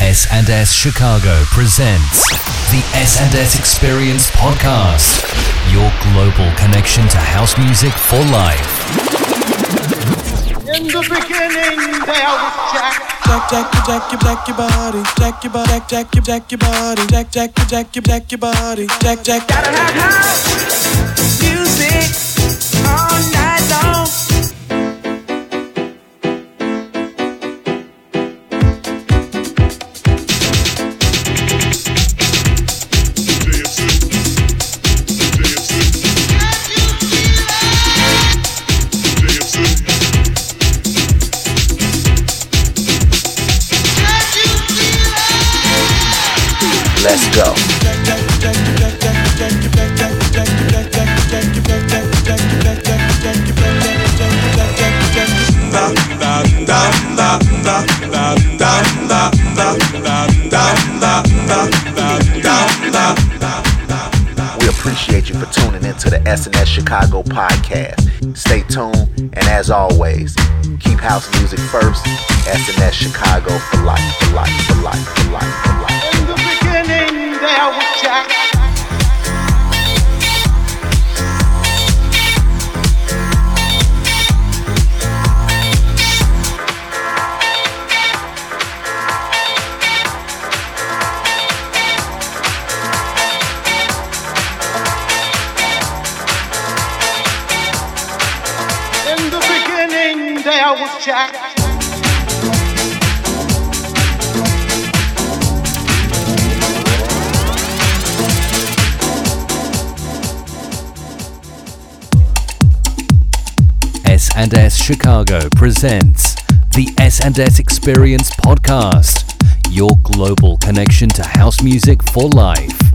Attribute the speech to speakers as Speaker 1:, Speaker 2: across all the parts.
Speaker 1: S&S Chicago presents the S&S Experience Podcast, your global connection to house music for life.
Speaker 2: In the beginning, there was Jack.
Speaker 3: Jack, Jack, Jack, your, Jack, your body, Jack, your body, Jack, Jack, your, Jack, your body, Jack, Jack, your, Jack, your, Jack, your body, Jack, Jack.
Speaker 4: Gotta have house
Speaker 5: Chicago podcast. Stay tuned, and as always, keep house music first. S&S Chicago for life, for life, for life, for life, for life.
Speaker 2: In the beginning, there was Jack.
Speaker 1: S&S Chicago presents the S&S Experience Podcast, your global connection to house music for life.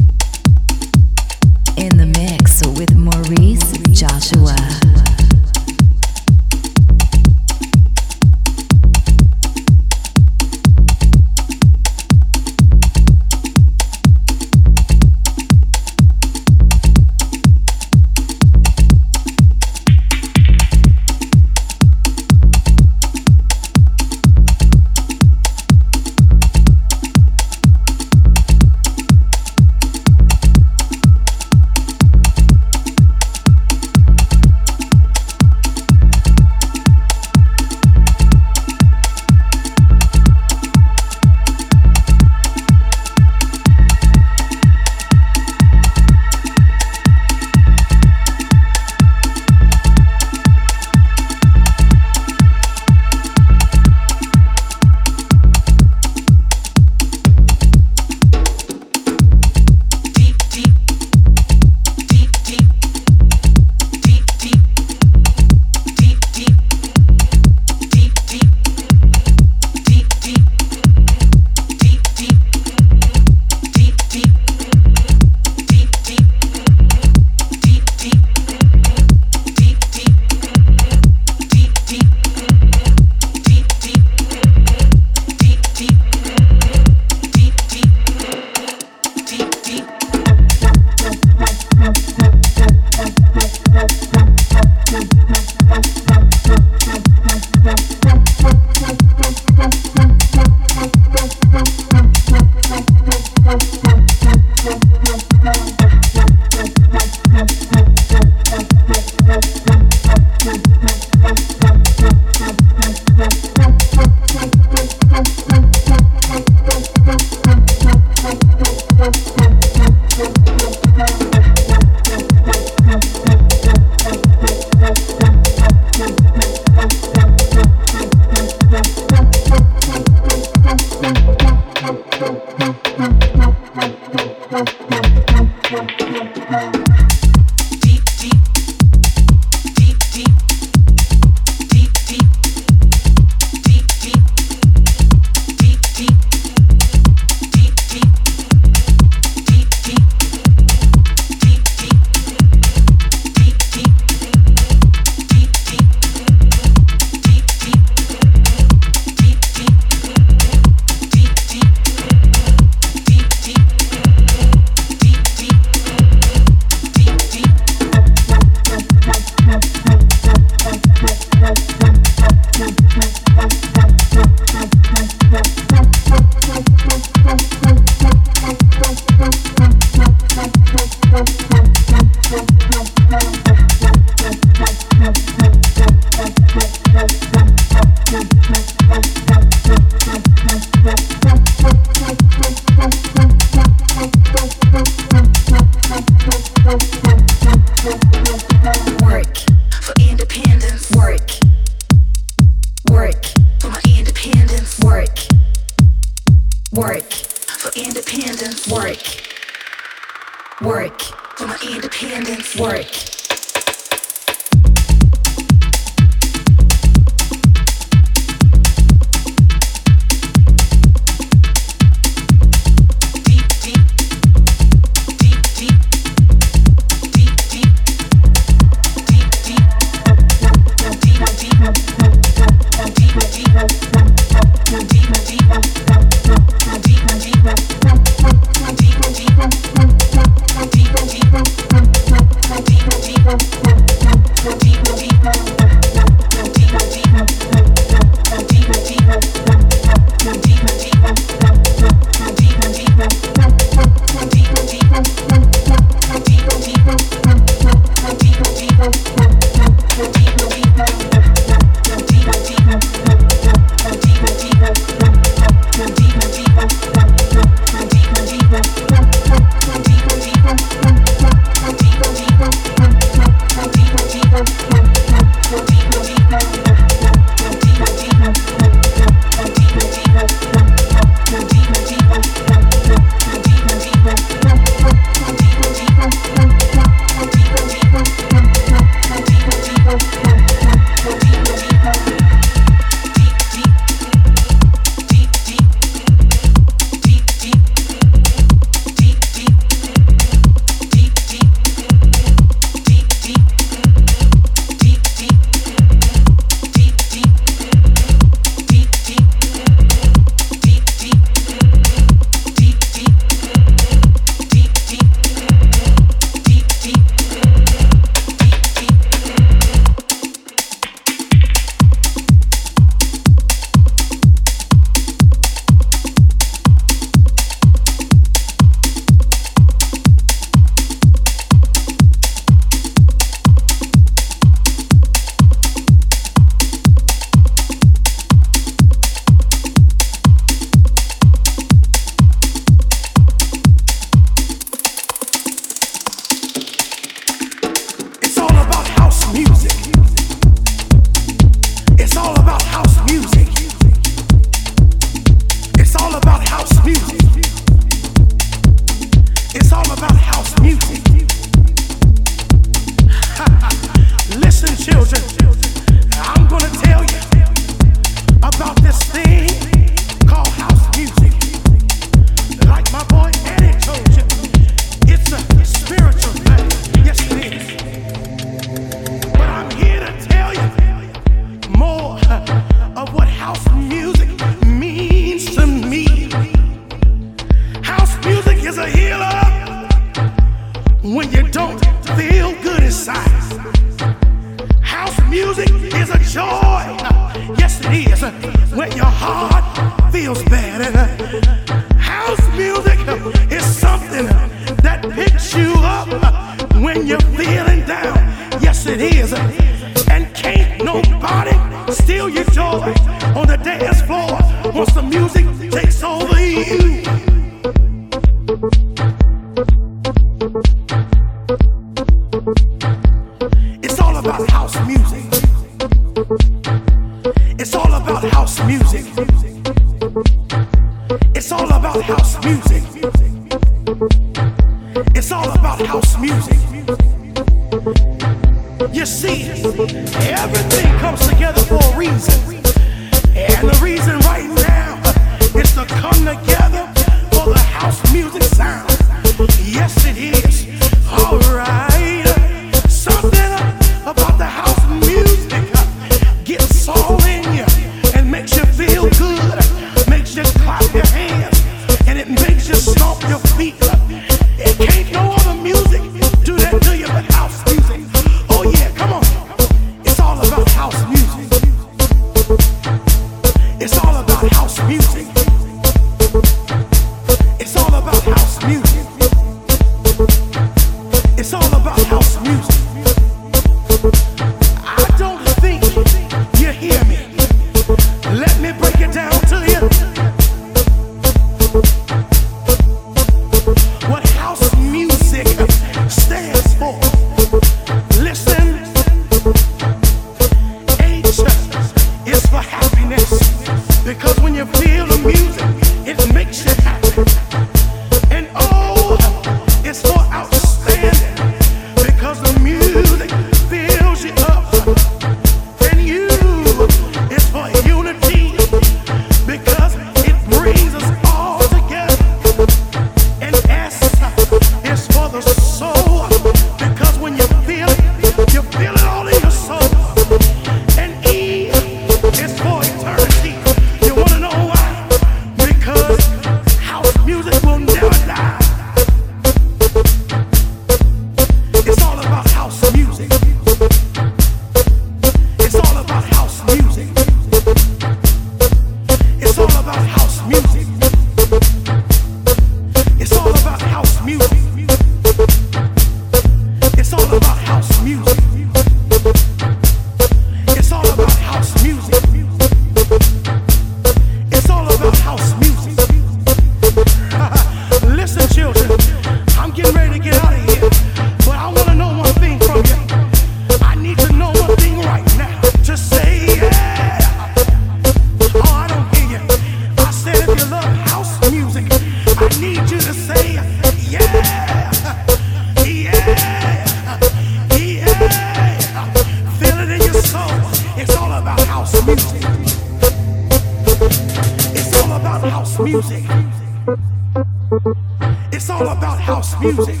Speaker 3: Music.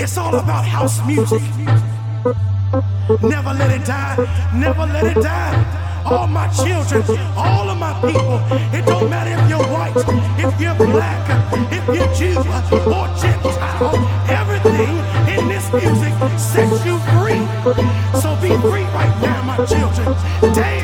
Speaker 3: It's all about house music. Never let it die, never let it die all my children, all of my people. It don't matter if you're white, if you're black, if you're Jew or Gentile. Everything in this music sets you free. So be free right now, my children. Dance,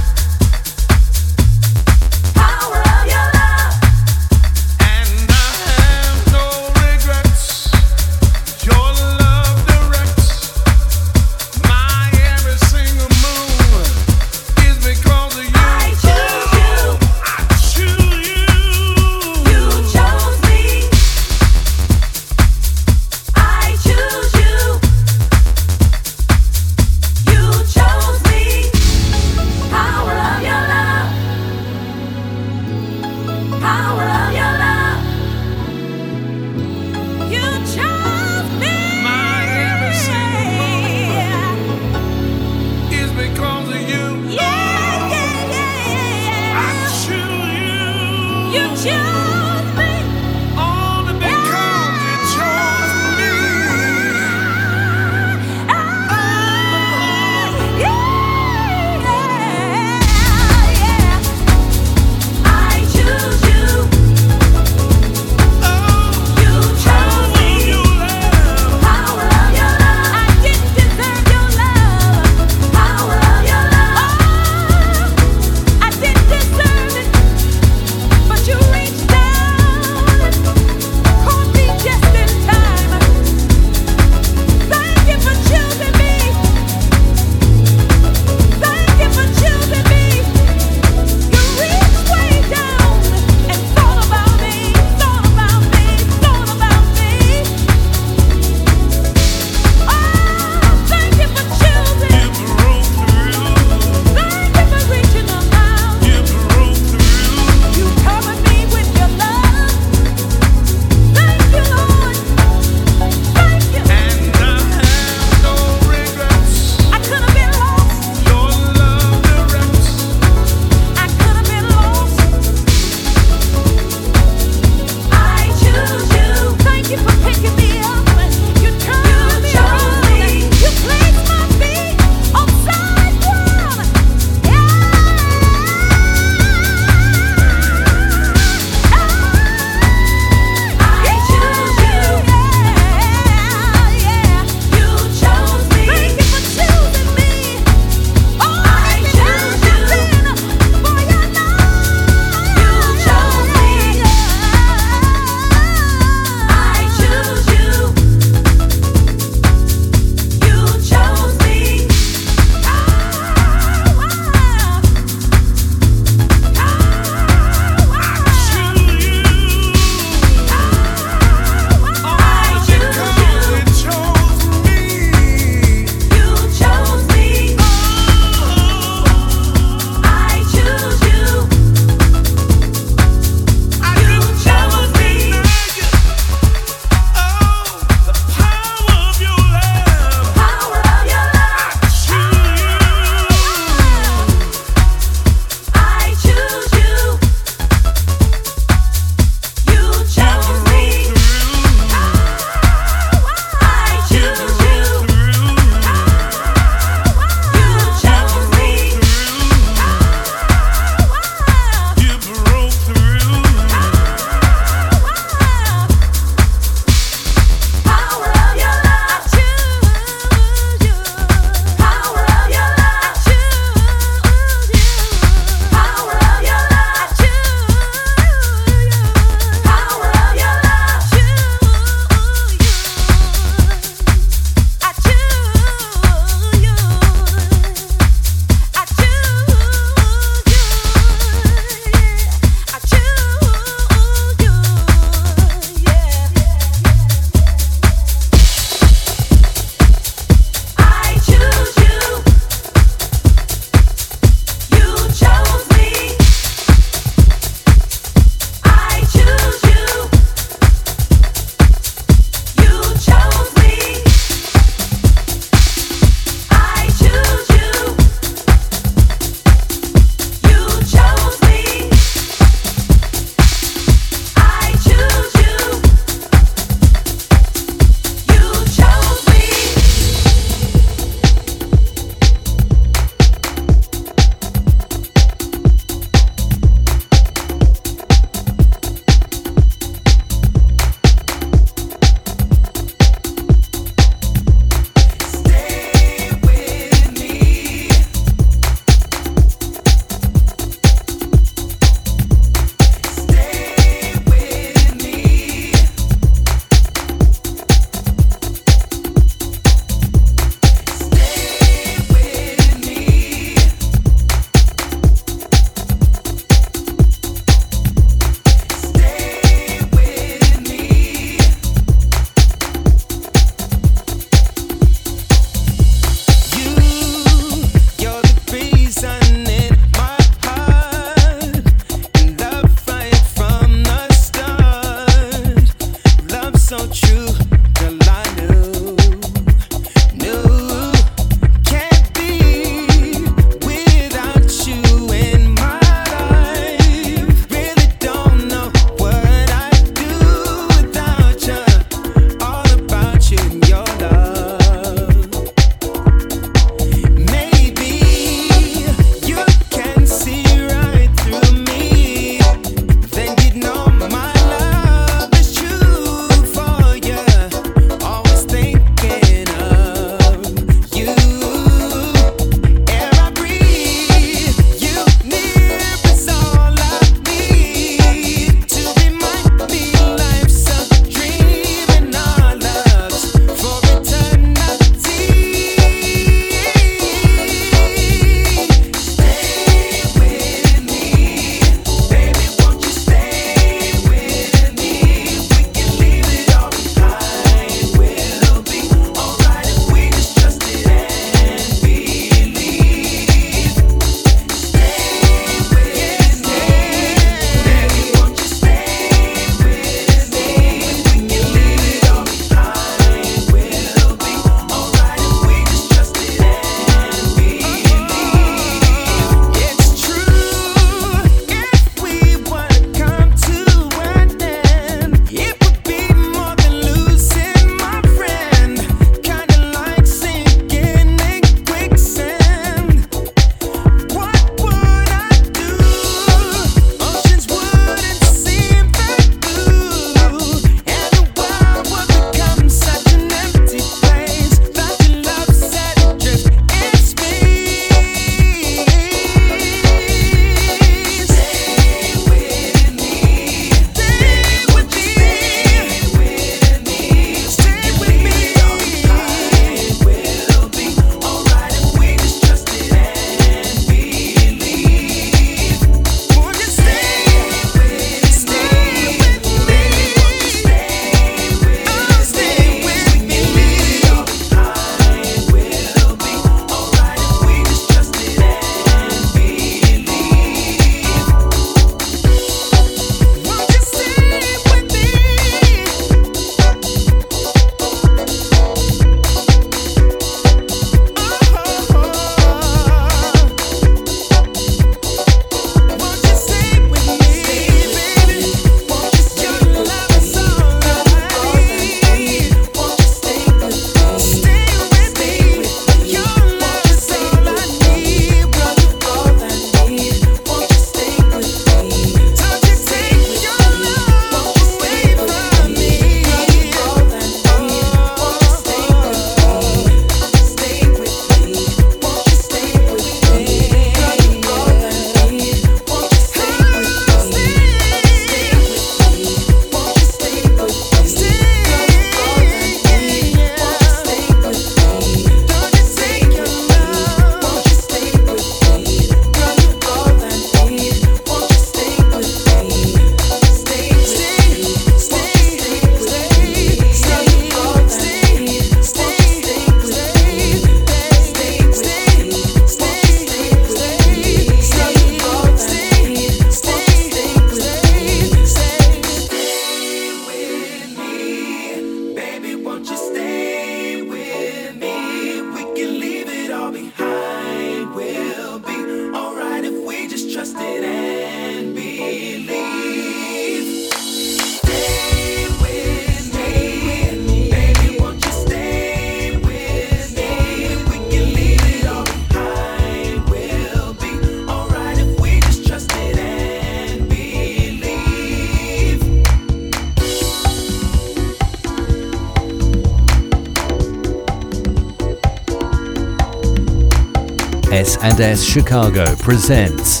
Speaker 6: S&S Chicago presents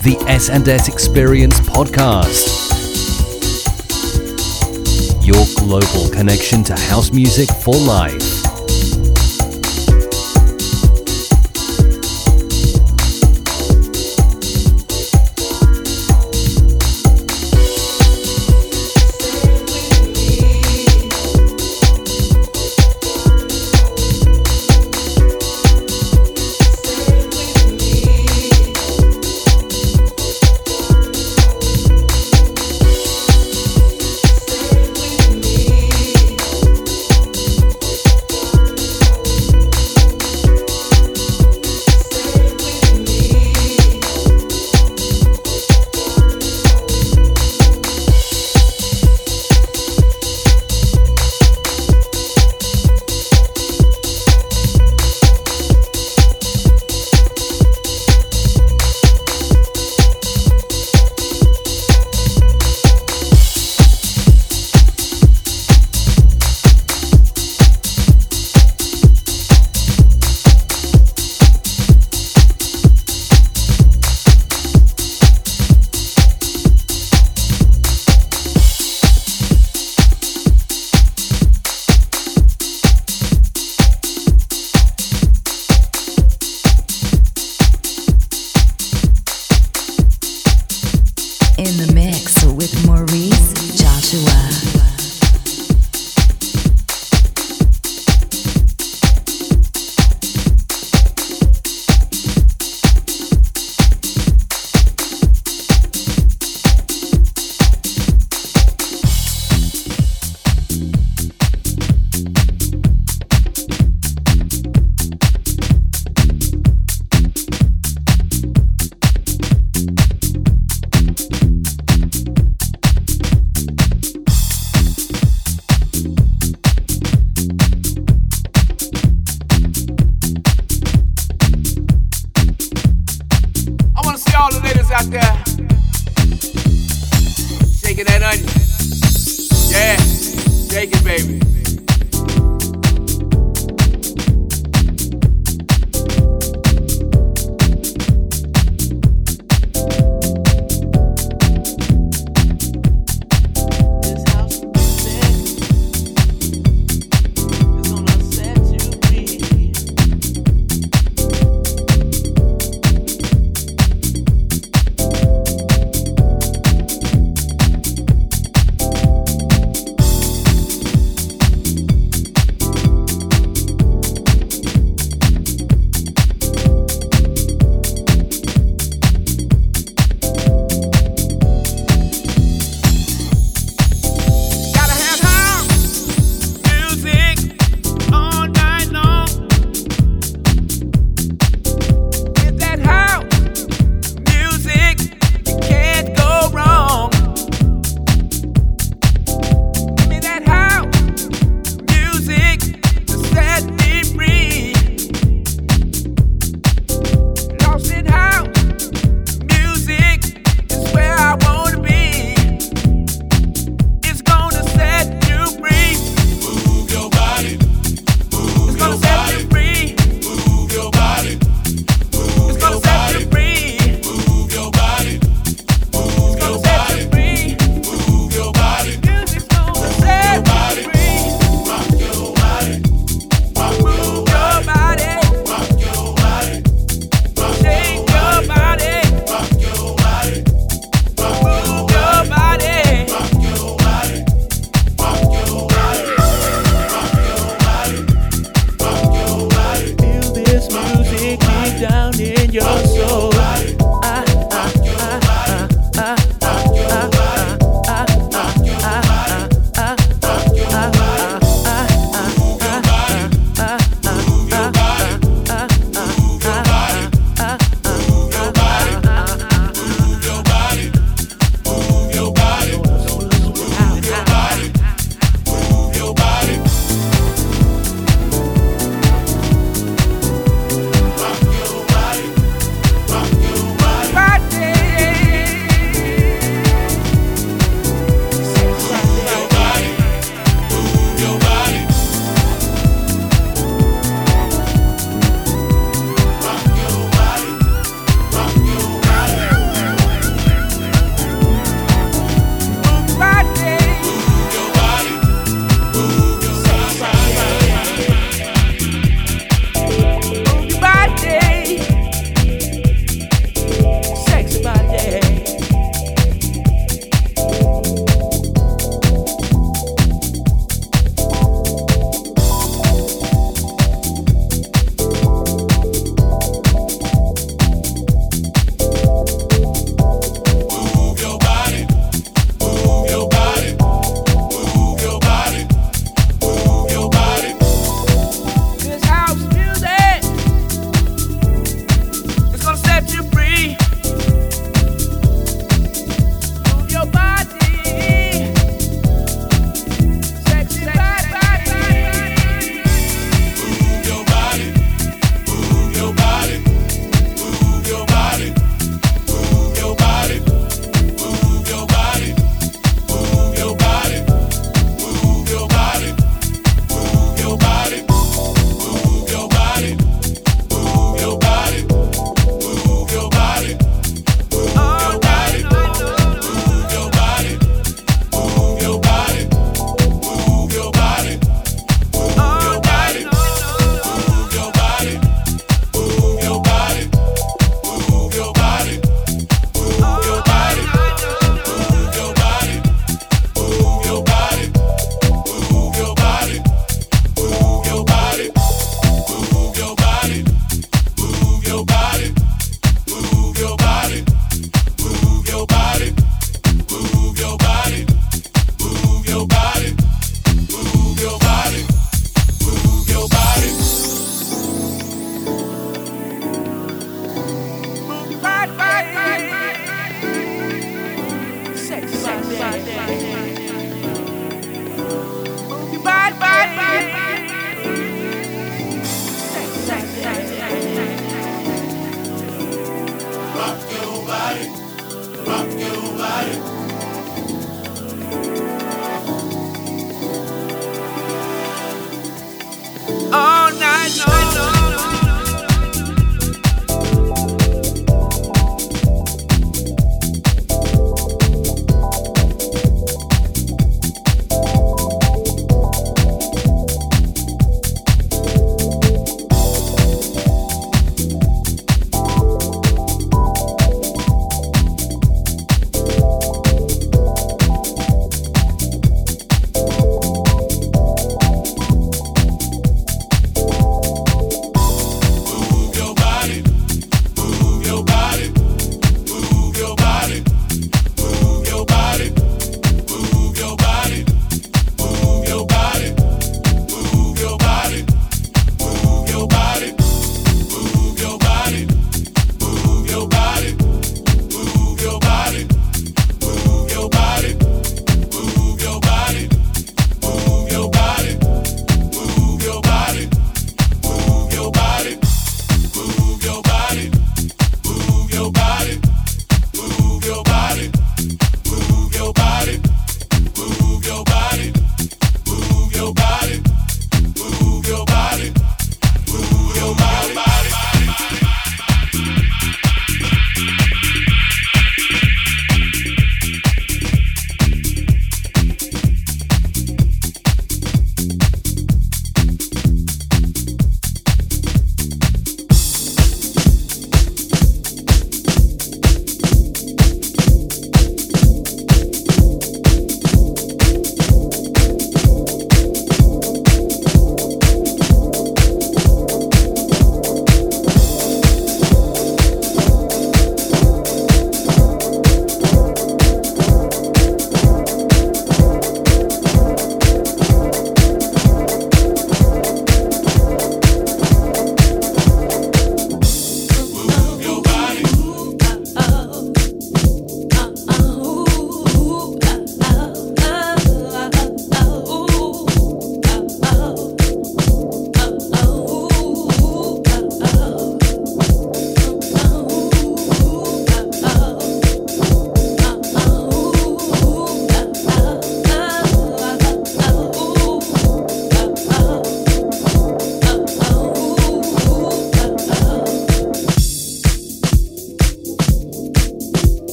Speaker 6: the S&S Experience podcast. Your global connection to house music for life.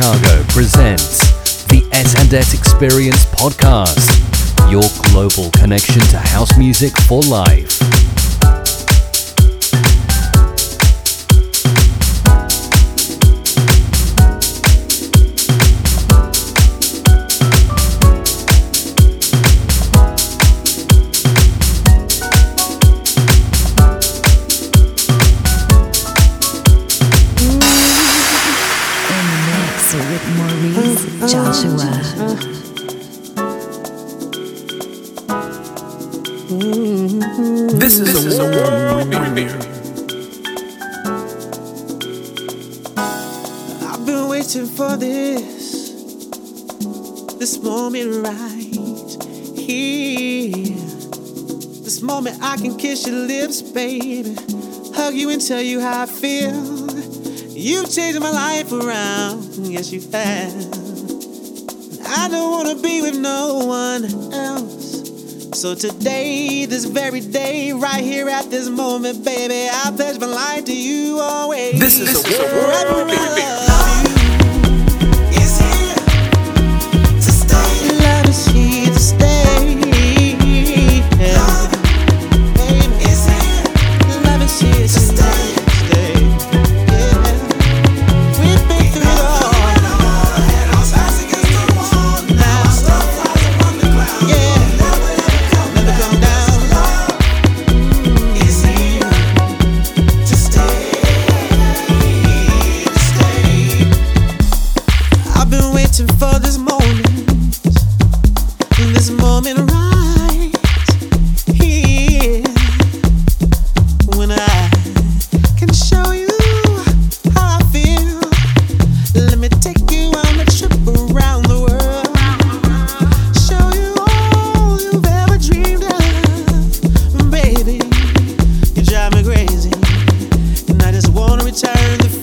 Speaker 1: Chicago presents the S&S Experience Podcast, your global connection to house music for life.
Speaker 7: I can kiss your lips, baby, hug you and tell you how I feel. You've changed my life around, yes you have. I don't wanna be with no one else. So today, this very day, right here at this moment, baby, I pledge my life to you always.
Speaker 8: This is a world
Speaker 7: return the